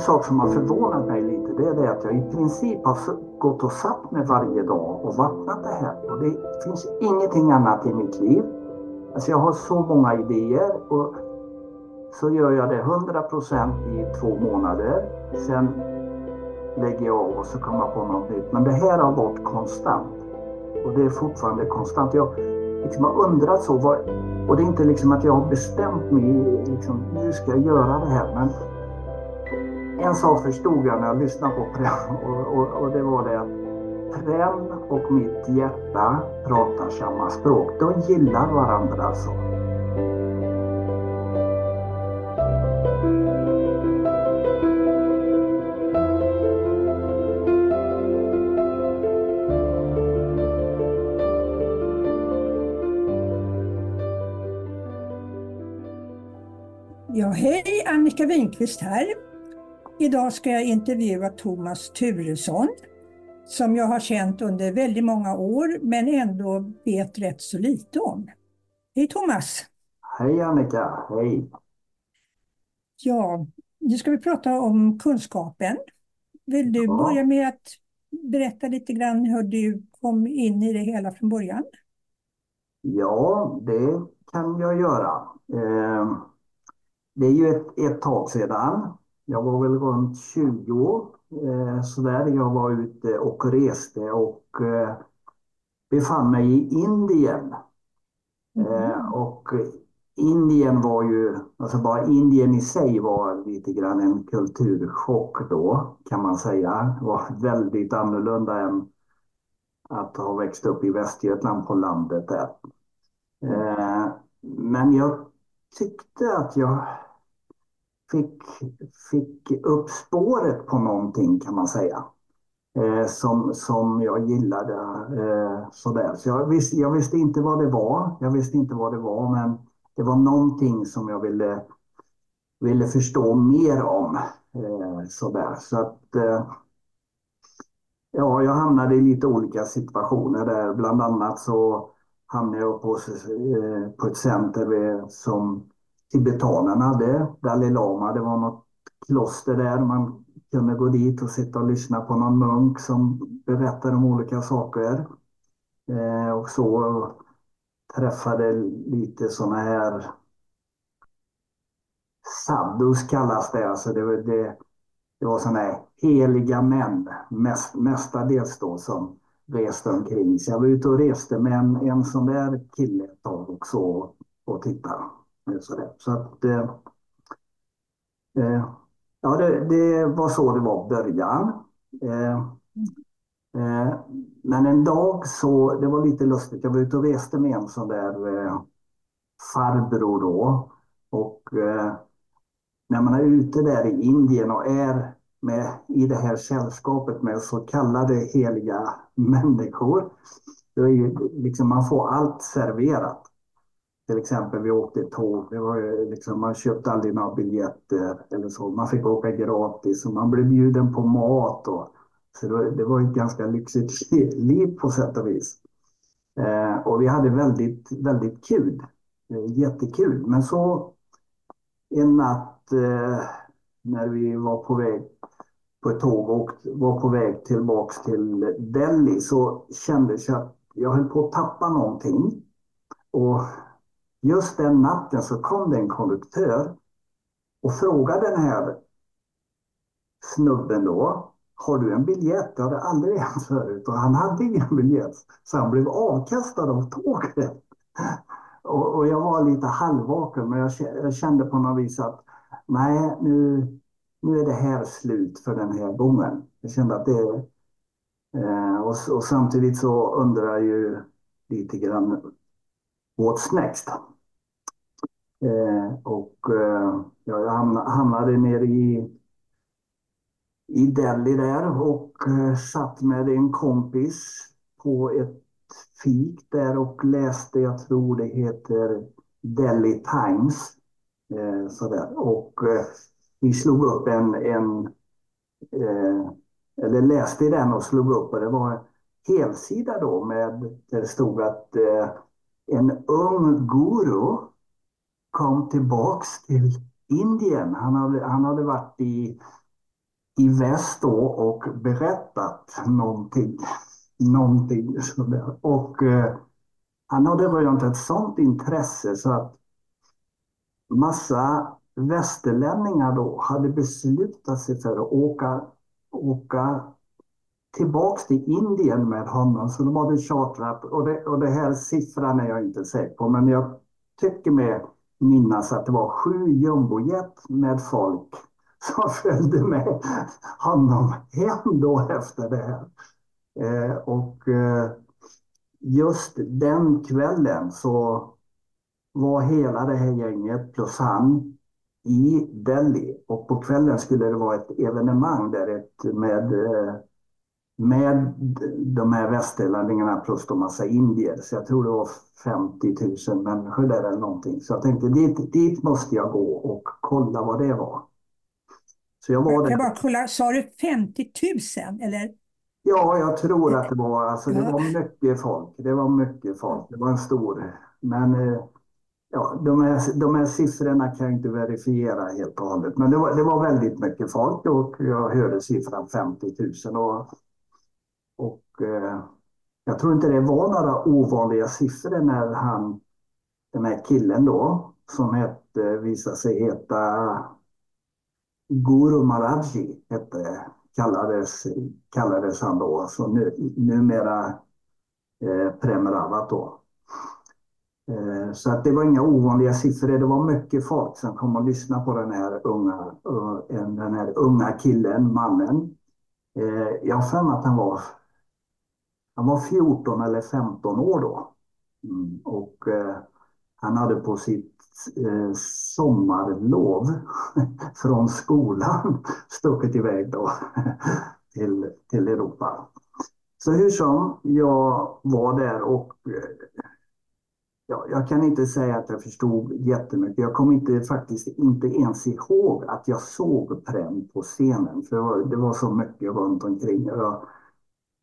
en sak som har förvånat mig lite det är det att jag i princip har gått och satt mig varje dag och vattnat det här. Och det finns ingenting annat i mitt liv. Alltså jag har så många idéer och så gör jag det 100% i två månader. Sen lägger jag av och så kommer jag på något nytt. Men det här har varit konstant. Och det är fortfarande konstant. Jag liksom har undrat så. Vad, och det är inte liksom att jag har bestämt mig, liksom, nu ska jag göra det här. Men en sak förstod jag när jag lyssnade på Prem och, och, och det var det att Prem och mitt hjärta pratar samma språk. De gillar varandra alltså. Ja, hej, Annika Winqvist här. Idag ska jag intervjua Thomas Turesson som jag har känt under väldigt många år men ändå vet rätt så lite om. Hej Thomas! Hej Annika, hej! Ja, nu ska vi prata om kunskapen. Vill du ja. börja med att berätta lite grann hur du kom in i det hela från början? Ja, det kan jag göra. Eh, det är ju ett, ett tag sedan. Jag var väl runt 20 år eh, sådär. Jag var ute och reste och eh, befann mig i Indien. Mm. och Indien var ju, alltså bara Indien i sig var lite grann en kulturchock då kan man säga. Det var väldigt annorlunda än att ha växt upp i Västergötland på landet där. men jag tyckte att jag fick, fick upp spåret på någonting kan man säga. Eh, som, som jag gillade. Eh, sådär. Så jag, visste, jag visste inte vad det var. Jag visste inte vad det var men det var någonting som jag ville, ville förstå mer om. Eh, sådär. Så att, eh, ja, jag hamnade i lite olika situationer där. Bland annat så hamnade jag på, eh, på ett center som tibetanerna hade. Dalai Lama, det var något kloster där. Man kunde gå dit och sitta och lyssna på någon munk som berättade om olika saker. Eh, och så träffade lite sådana här sadhus kallas det. Alltså det, det, det var sådana här heliga män, mest, mestadels då, som reste omkring. Så jag var ute och reste med en, en sån där kille ett tag också och, och tittade. Så, så att, eh, eh, ja, det, det, var så det var i början. Eh, eh, men en dag så, det var lite lustigt, jag var ute och reste med en sån där eh, farbror då. Och eh, när man är ute där i Indien och är med, i det här sällskapet med så kallade heliga människor. Då är ju, liksom, man får allt serverat. Till exempel vi åkte tåg, det var liksom, man köpte aldrig några biljetter eller så. Man fick åka gratis och man blev bjuden på mat. Och, så det var, det var ett ganska lyxigt liv på sätt och vis. Eh, och vi hade väldigt, väldigt kul. Eh, jättekul. Men så en natt eh, när vi var på väg på ett tåg och var på väg tillbaks till Delhi så kändes jag att jag höll på att tappa någonting. Och Just den natten så kom det en konduktör och frågade den här snubben då, har du en biljett? Det hade aldrig hänt förut och han hade ingen biljett. Så han blev avkastad av tåget. Och, och jag var lite halvvaken men jag, kände på något vis att nej, nu, nu är det här slut för den här gången. Jag kände att det... Eh, och, och samtidigt så undrar jag ju lite grann what's next? Eh, och eh, jag hamnade nere i, i Delhi där och eh, satt med en kompis på ett fik där och läste, jag tror det heter Delhi Times. Eh, sådär. Och eh, vi slog upp en, en eh, eller läste i den och slog upp och det var en helsida då med, där det stod att eh, en ung guru kom tillbaks till Indien. Han hade, han hade varit i i väst då och berättat någonting. någonting sådär. Och eh, han hade rönt ett sånt intresse så att massa västerlänningar då hade beslutat sig för att åka, åka tillbaks till Indien med honom. Så de hade chartrat, och det, och det här siffran är jag inte säker på, men jag tycker mig minnas att det var sju jumbojet med folk som följde med honom hem då efter det här. Eh, och eh, just den kvällen så var hela det här gänget plus han i Delhi. Och på kvällen skulle det vara ett evenemang där ett, med, eh, med de här västerlänningarna plus en massa indier. Så jag tror det var 50 000 människor där eller någonting. Så jag tänkte dit, dit måste jag gå och kolla vad det var. Så jag var jag där. bara kolla, sa du 50 000 eller? Ja, jag tror att det var, alltså det var mycket folk. Det var mycket folk. Det var en stor, men eh, ja, de, här, de här siffrorna kan jag inte verifiera helt och hållet. Men det var, det var väldigt mycket folk och jag hörde siffran 50 000. Och, och eh, jag tror inte det var några ovanliga siffror när han, den här killen då, som hette, visade sig heta Guru Maharaji, hette, kallades, kallades han då, alltså nu, numera eh, Premravat då. Eh, så att det var inga ovanliga siffror. Det var mycket folk som kom och lyssnade på den här unga, den här unga killen, mannen. Eh, jag har för mig att han var, han var 14 eller 15 år då. Mm, och han hade på sitt sommarlov från skolan stuckit iväg då till, till Europa. Så hur som, jag var där och Ja, jag kan inte säga att jag förstod jättemycket. Jag kommer inte, faktiskt inte ens ihåg att jag såg Prem på scenen. För det var, det var så mycket runt omkring. Jag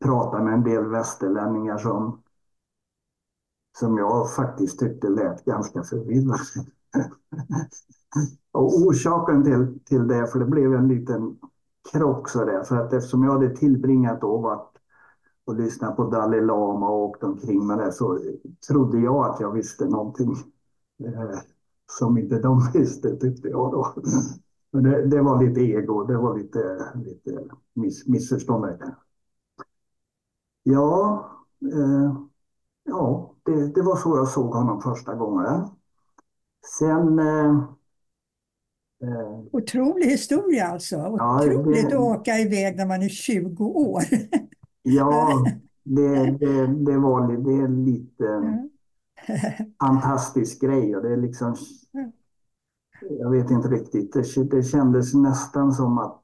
pratade med en del västerlänningar som, som jag faktiskt tyckte lät ganska förvirrade. Och orsaken till, till det, för det blev en liten krock sådär, för att eftersom jag hade tillbringat och varit och lyssnat på Dalai Lama och åkt omkring med det så trodde jag att jag visste någonting eh, som inte de visste tyckte jag då. Men det, det, var lite ego, det var lite, lite miss, missförstånd. Ja, eh, ja det, det, var så jag såg honom första gången. Sen eh, eh Otrolig historia alltså. Otroligt ja, det, att åka iväg när man är 20 år. Ja, det, det, det var det är lite mm. fantastisk grej. Och det är liksom, jag vet inte riktigt, det, det kändes nästan som att,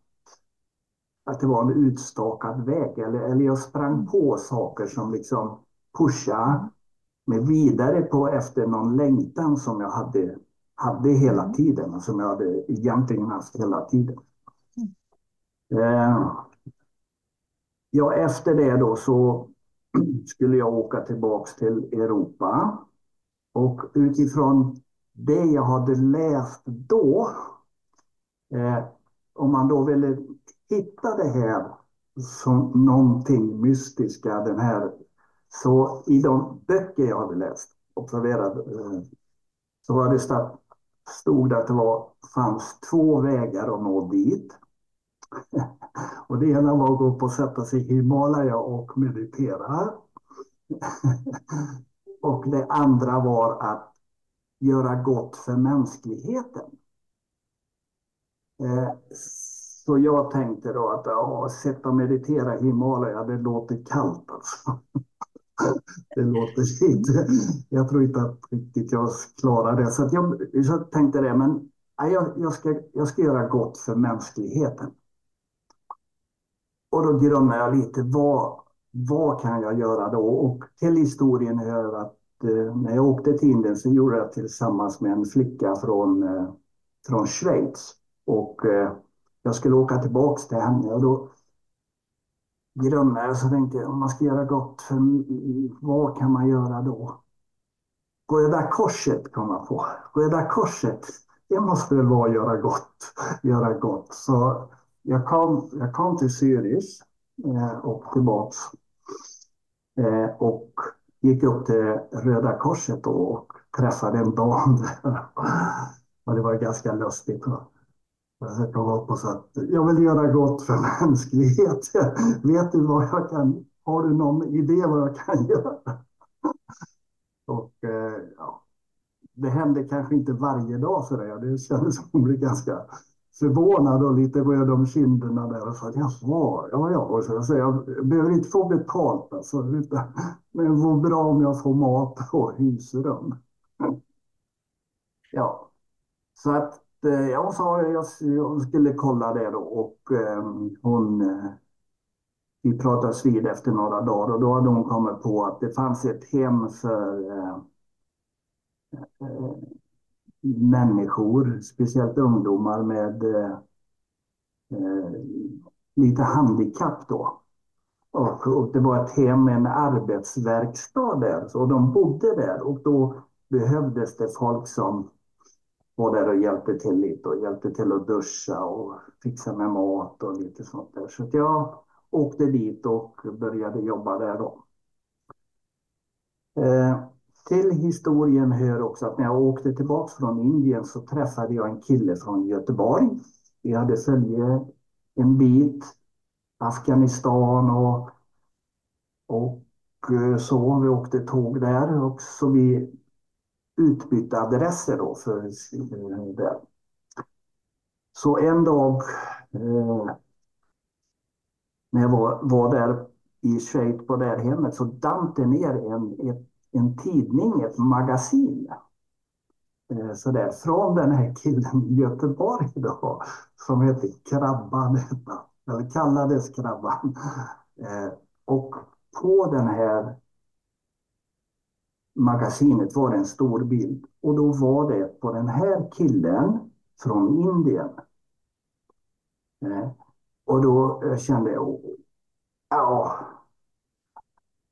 att det var en utstakad väg. Eller, eller jag sprang på saker som liksom pushade mig vidare på efter någon längtan som jag hade, hade hela mm. tiden. Som jag hade egentligen haft hela tiden. Mm. Eh, Ja, efter det då så skulle jag åka tillbaks till Europa. Och utifrån det jag hade läst då, eh, om man då ville hitta det här som någonting mystiska, den här, så i de böcker jag hade läst, observera, eh, så var det stod, stod det att det var, fanns två vägar att nå dit. Och det ena var att gå upp och sätta sig i Himalaya och meditera. och det andra var att göra gott för mänskligheten. Eh, så jag tänkte då att ja, sitta och meditera i Himalaya, det låter kallt alltså. det låter inte. Jag tror inte att riktigt jag klarar det. Så jag, så tänkte det, men jag, jag, ska, jag ska göra gott för mänskligheten. Och då grunnar jag lite, vad, vad kan jag göra då? Och till historien hör att eh, när jag åkte till Indien så gjorde jag tillsammans med en flicka från, eh, från Schweiz. Och eh, jag skulle åka tillbaks till henne och då grunnade jag så tänkte jag om man ska göra gott, för vad kan man göra då? Röda korset kom jag på. Röda korset, det måste väl vara att göra gott. Göra gott. Så jag, kom, jag kom till Syris eh, och tillbaks eh, och gick upp till Röda Korset då och träffade en dam där. Och det var ganska lustigt kom upp och sa att jag vill göra gott för mänskligheten. Vet du vad jag kan? Har du någon idé vad jag kan göra? Och eh, ja, det hände kanske inte varje dag så det. Det kändes som hon blev ganska förvånad och lite röd om kinderna där och sa jaha, ja ja. Och så jag jag behöver inte få betalt alltså, utan, men det vore bra om jag får mat och husrum. Ja, så att Eh, jag sa jag, jag skulle kolla det då och eh, hon eh, vi pratades vid efter några dagar och då hade hon kommit på att det fanns ett hem för eh, eh, människor, speciellt ungdomar med eh, eh, lite handikapp då. Och, och, det var ett hem med en arbetsverkstad där, så de bodde där och då behövdes det folk som var där och hjälpte till lite och hjälpte till att duscha och fixa med mat och lite sånt där. Så jag åkte dit och började jobba där då. Eh, till historien hör också att när jag åkte tillbaka från Indien så träffade jag en kille från Göteborg. Vi hade följe en bit, Afghanistan och, och eh, så. Vi åkte tåg där och så vi utbyta adresser då för det. Så en dag eh, när jag var, var där i Schweiz på det här hemmet så damp det ner en, ett en tidning, ett magasin. Eh, så där, från den här killen i Göteborg då, som hette Krabban, eller kallades Krabban. Eh, och på den här magasinet var en stor bild och då var det på den här killen från Indien. Eh, och då kände jag, ja,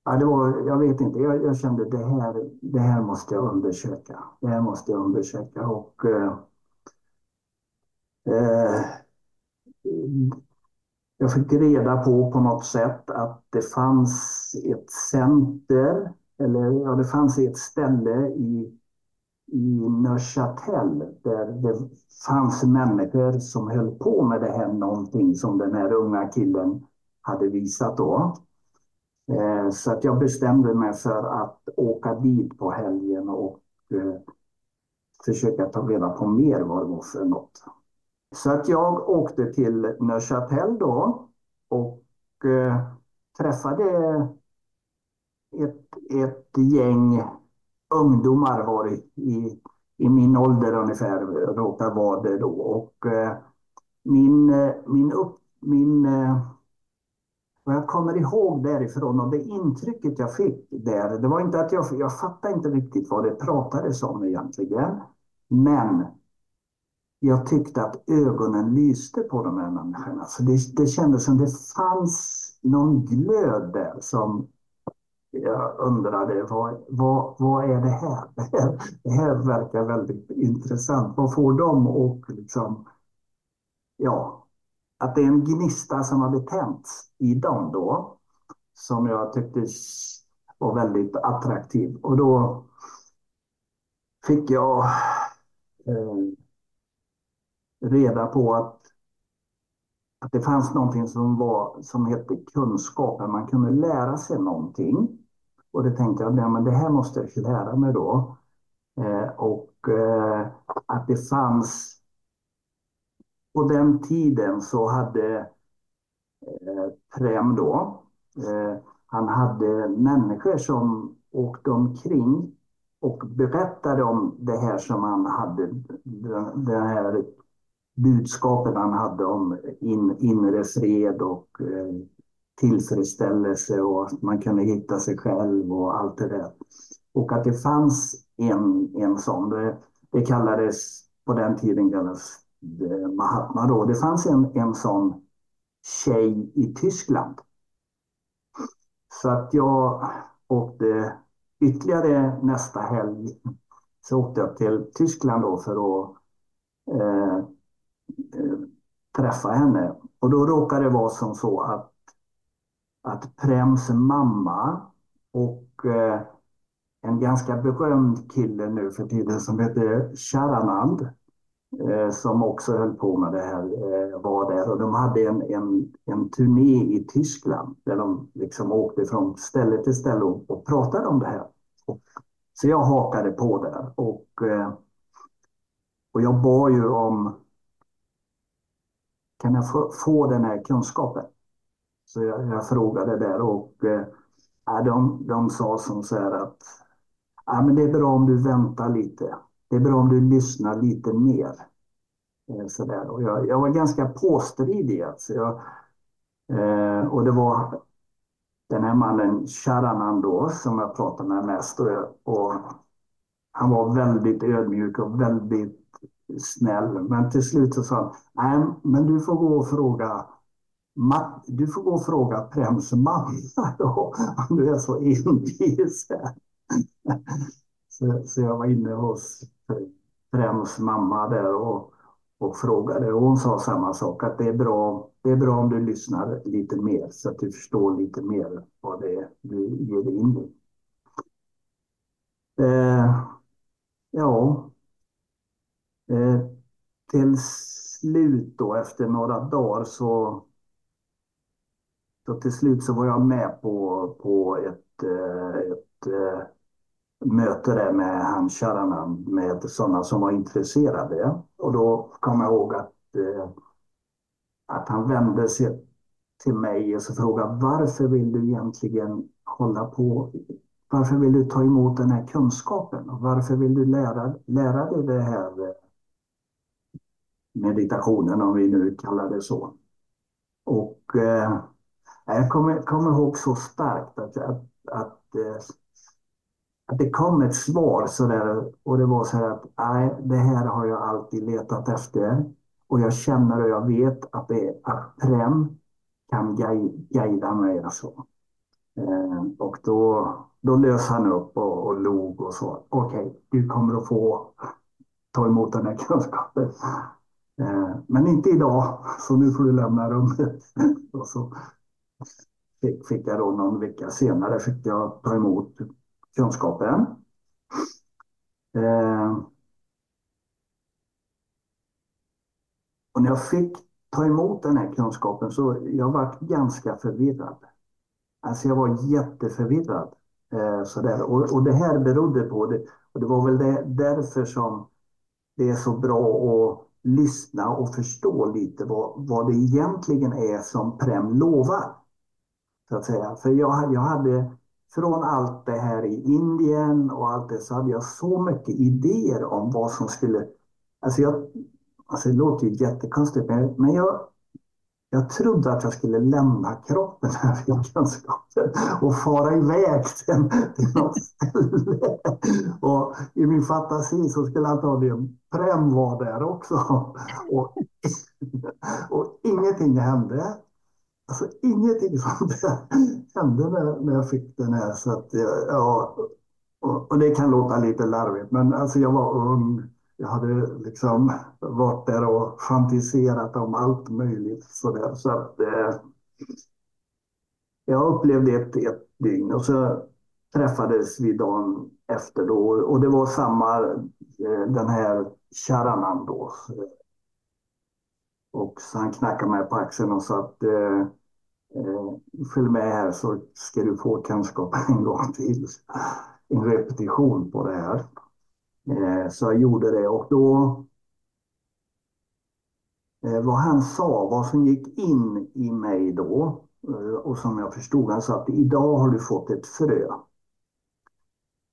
Ja, det var, jag vet inte, jag, jag, kände det här, det här måste jag undersöka. Det här måste jag undersöka. Och, eh, eh, jag fick reda på på något sätt att det fanns ett center, eller ja, det fanns ett ställe i, i Neuchâtel där det fanns människor som höll på med det här någonting som den här unga killen hade visat då. Eh, så att jag bestämde mig för att åka dit på helgen och eh, försöka ta reda på mer vad det var för något. Så att jag åkte till Neuchâtel då och eh, träffade ett, ett gäng ungdomar var det, i, i min ålder ungefär, råkar vara det då. Och eh, min, eh, min, upp, min eh, och jag kommer ihåg därifrån och det intrycket jag fick där, det var inte att jag, jag fattade inte riktigt vad det pratades om egentligen. Men jag tyckte att ögonen lyste på de här människorna. Så det, det kändes som det fanns någon glöd där som jag undrade, vad, vad, vad är det här? det här? Det här verkar väldigt intressant. Vad får de och liksom, ja, att det är en gnista som hade tänts i dem då, som jag tyckte var väldigt attraktiv. Och då fick jag eh, reda på att, att det fanns någonting som, var, som hette kunskap, att man kunde lära sig någonting. Och det tänkte jag, ja, men det här måste jag lära mig då. Eh, och eh, att det fanns på den tiden så hade eh, Prem då, eh, han hade människor som åkte omkring och berättade om det här som han hade, det här budskapet han hade om in, inre fred och eh, tillfredsställelse och att man kunde hitta sig själv och allt det där. Och att det fanns en, en sån, det, det kallades på den tiden kallades Mahatma då. Det fanns en, en sån tjej i Tyskland. Så att jag åkte ytterligare nästa helg. Så åkte jag till Tyskland då för att eh, eh, träffa henne. och då råkade det vara som så att, att Prems mamma och eh, en ganska berömd kille nu för tiden som heter Sharanand eh, som också höll på med det här, eh, var där och de hade en, en, en turné i Tyskland där de liksom åkte från ställe till ställe och, och pratade om det här. Och, så jag hakade på där och, eh, och jag bad ju om kan jag få, få den här kunskapen? Så jag, jag frågade där och eh, de, de sa som så här att ja, men det är bra om du väntar lite. Det är bra om du lyssnar lite mer. Eh, så där. Och jag, jag var ganska påstridig. Alltså. Jag, eh, och det var den här mannen Sharanan då som jag pratade med mest. Och, och han var väldigt ödmjuk och väldigt snäll. Men till slut så sa han, nej men du får gå och fråga du får gå och fråga Prems mamma då, om du är så envis. Så, så jag var inne hos Prems mamma där och, och frågade och hon sa samma sak att det är, bra, det är bra om du lyssnar lite mer så att du förstår lite mer vad det är du ger dig in i. Eh, ja, eh, till slut då efter några dagar så så till slut så var jag med på, på ett, eh, ett eh, möte där med han Sharanan med sådana som var intresserade. Och då kom jag ihåg att, eh, att han vände sig till mig och så frågade varför vill du egentligen hålla på? Varför vill du ta emot den här kunskapen? Och varför vill du lära, lära dig det här meditationen, om vi nu kallar det så? Och eh, jag kommer, kommer ihåg så starkt att, att, att, eh, att det kom ett svar så där, och det var så här att nej, det här har jag alltid letat efter och jag känner och jag vet att, det, att Prem kan guida mig. Alltså. Och då, då lös han upp och, och log och sa okej, okay, du kommer att få ta emot den här kunskapen. Eh, men inte idag, så nu får du lämna rummet. och så fick, fick jag då någon vecka senare fick jag ta emot kunskapen. Eh, och när jag fick ta emot den här kunskapen så jag var ganska förvirrad. Alltså jag var jätteförvirrad. Eh, sådär. Och, och det här berodde på det. Och det var väl det, därför som det är så bra att lyssna och förstå lite vad, vad det egentligen är som Prem lovar. Så att säga. För jag, jag hade från allt det här i Indien och allt det så hade jag så mycket idéer om vad som skulle... Alltså, jag, alltså det låter ju jättekonstigt men jag, jag trodde att jag skulle lämna kroppen här vid kunskapen och fara iväg till, till något ställe. Och i min fantasi så skulle antagligen Prem vara där också. Och, och ingenting hände. Alltså ingenting sånt hände när, när jag fick den här. Så att, eh, ja, och, och det kan låta lite larvigt, men alltså jag var ung. Jag hade liksom varit där och fantiserat om allt möjligt. Så, där, så att eh, jag upplevde ett, ett dygn och så träffades vi dagen efter då och det var samma, eh, den här Sharanan då. Eh, och så han knackade mig på axeln och sa att eh, eh, följ med här så ska du få kunskap en gång till. En repetition på det här. Eh, så jag gjorde det och då eh, vad han sa, vad som gick in i mig då eh, och som jag förstod, han sa att idag har du fått ett frö.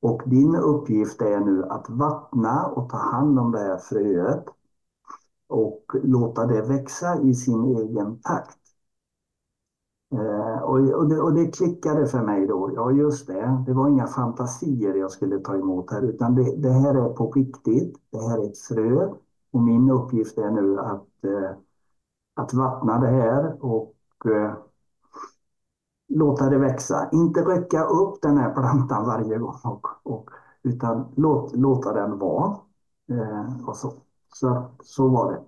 Och din uppgift är nu att vattna och ta hand om det här fröet och låta det växa i sin egen takt. Eh, och, och, det, och, det, klickade för mig då. Ja, just det. Det var inga fantasier jag skulle ta emot här, utan det, det här är på riktigt. Det här är ett frö och min uppgift är nu att, eh, att vattna det här och eh, låta det växa. Inte rycka upp den här plantan varje gång, och, och, utan låt, låta den vara. Eh, och så. Så, så var det.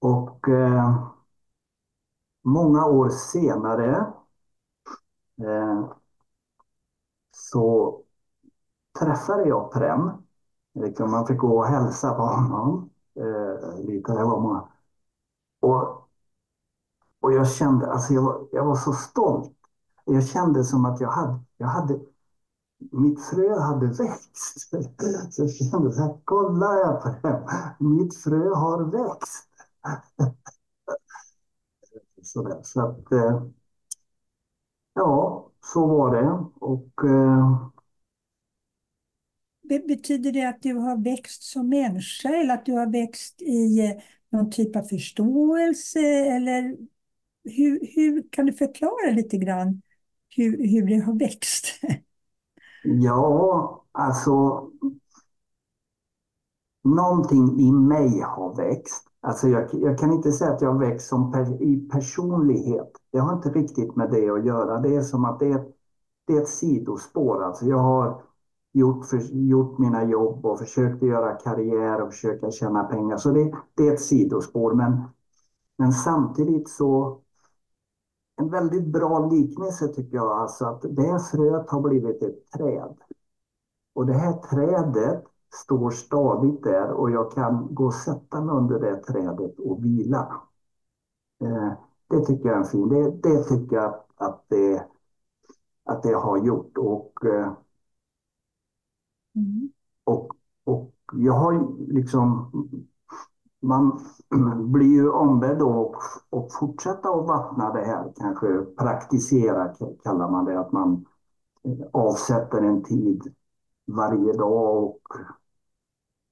Och eh, många år senare eh, så träffade jag Prem. Liksom man fick gå och hälsa på honom. Eh, lite, det var många. Och, och jag kände, alltså jag var, jag var så stolt. Jag kände som att jag hade, jag hade mitt frö hade växt. Så jag kände så här, kolla jag på det. Mitt frö har växt. Så, där. så att, eh, ja, så var det. Och, eh, Betyder det att du har växt som människa eller att du har växt i eh, någon typ av förståelse? Eller hur, hur kan du förklara lite grann hur, hur det har växt? Ja, alltså någonting i mig har växt. Alltså jag, jag kan inte säga att jag har växt som per, i personlighet. Det har inte riktigt med det att göra. Det är som att det är, det är ett sidospår. Alltså jag har gjort, för, gjort mina jobb och försökt göra karriär och försöka tjäna pengar. Så det, det är ett sidospår. Men, men samtidigt så en väldigt bra liknelse tycker jag, alltså att det fröet har blivit ett träd. Och det här trädet står stadigt där och jag kan gå och sätta mig under det trädet och vila. Eh, det tycker jag är en fin, det, det tycker jag att, att, det, att det har gjort. Och, eh, mm. och, och jag har liksom man blir ju ombedd att och fortsätta att vattna det här, kanske praktisera kallar man det, att man eh, avsätter en tid varje dag och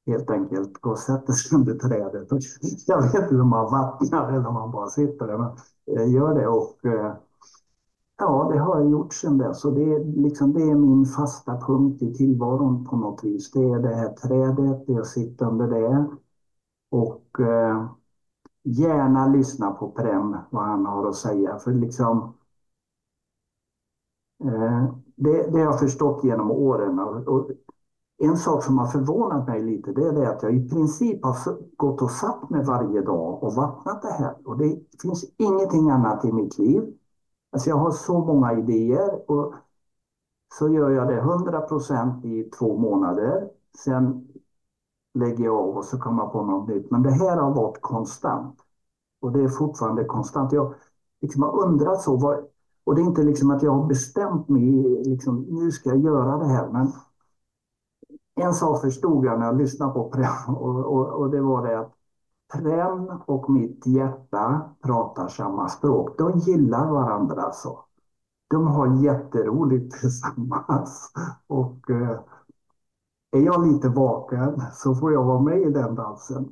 helt enkelt går och sätter sig under trädet. Jag vet inte om man vattnar eller om man bara sitter där, men eh, gör det. Och, eh, ja, det har jag gjort sedan dess. Så det är, liksom, det är min fasta punkt i tillvaron på något vis. Det är det här trädet, det är att sitta under det och eh, gärna lyssna på Prem, vad han har att säga. För liksom, eh, det, det har jag förstått genom åren. Och, och, en sak som har förvånat mig lite, det är det att jag i princip har gått och satt mig varje dag och vattnat det här. Och det finns ingenting annat i mitt liv. Alltså jag har så många idéer och så gör jag det 100 procent i två månader. Sen lägger jag av och så kommer jag på något nytt. Men det här har varit konstant. Och det är fortfarande konstant. Jag liksom har undrat så. Vad, och det är inte liksom att jag har bestämt mig, liksom, nu ska jag göra det här. Men en sak förstod jag när jag lyssnade på Prem och, och, och det var det att Prem och mitt hjärta pratar samma språk. De gillar varandra alltså. De har jätteroligt tillsammans. Och eh, är jag lite vaken så får jag vara med i den dansen.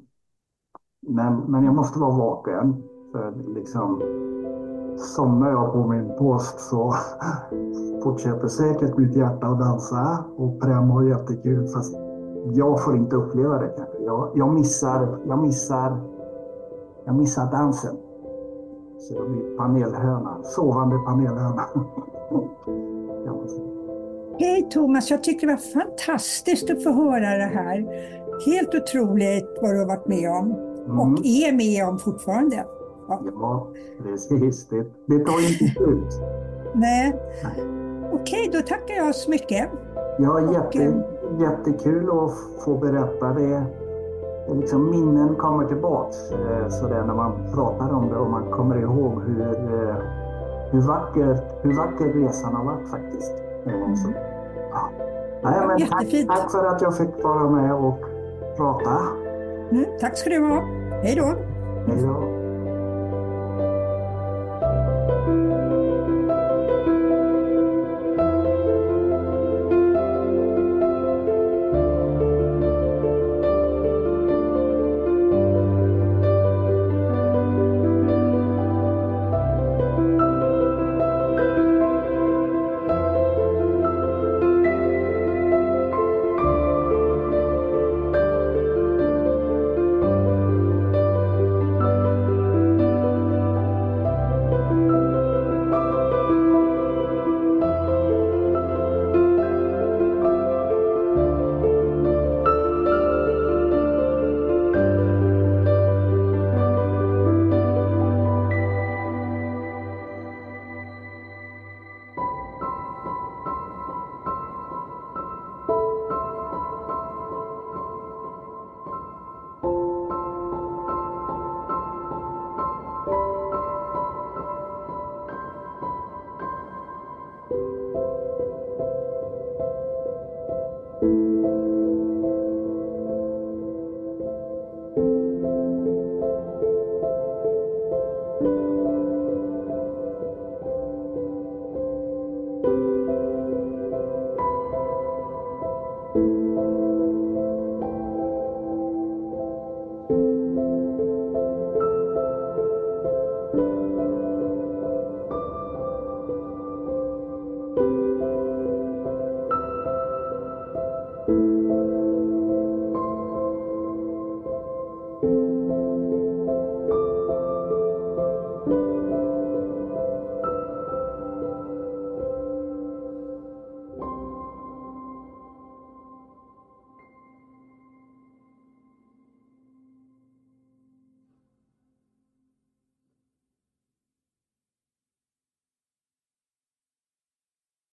Men, men jag måste vara vaken. För liksom, somnar jag på min post så fortsätter säkert mitt hjärta att dansa och Prem har jättekul. Fast jag får inte uppleva det kanske. Jag, jag, missar, jag, missar, jag missar dansen. Så jag blir panelhöna, sovande panelhöna. Hej Thomas, jag tycker det var fantastiskt att få höra det här. Helt otroligt vad du har varit med om mm. och är med om fortfarande. Ja, ja precis. Det, det tar inte slut. Nej. Okej, då tackar jag så mycket. Ja, jätte, och, eh, jättekul att få berätta det. Liksom minnen kommer tillbaks eh, sådär när man pratar om det och man kommer ihåg hur, eh, hur, vacker, hur vacker resan har varit faktiskt. Mm. Ja. Nej, men tack, tack, för att jag fick vara med och prata. Mm, tack ska du ha. Hej då. Hej då.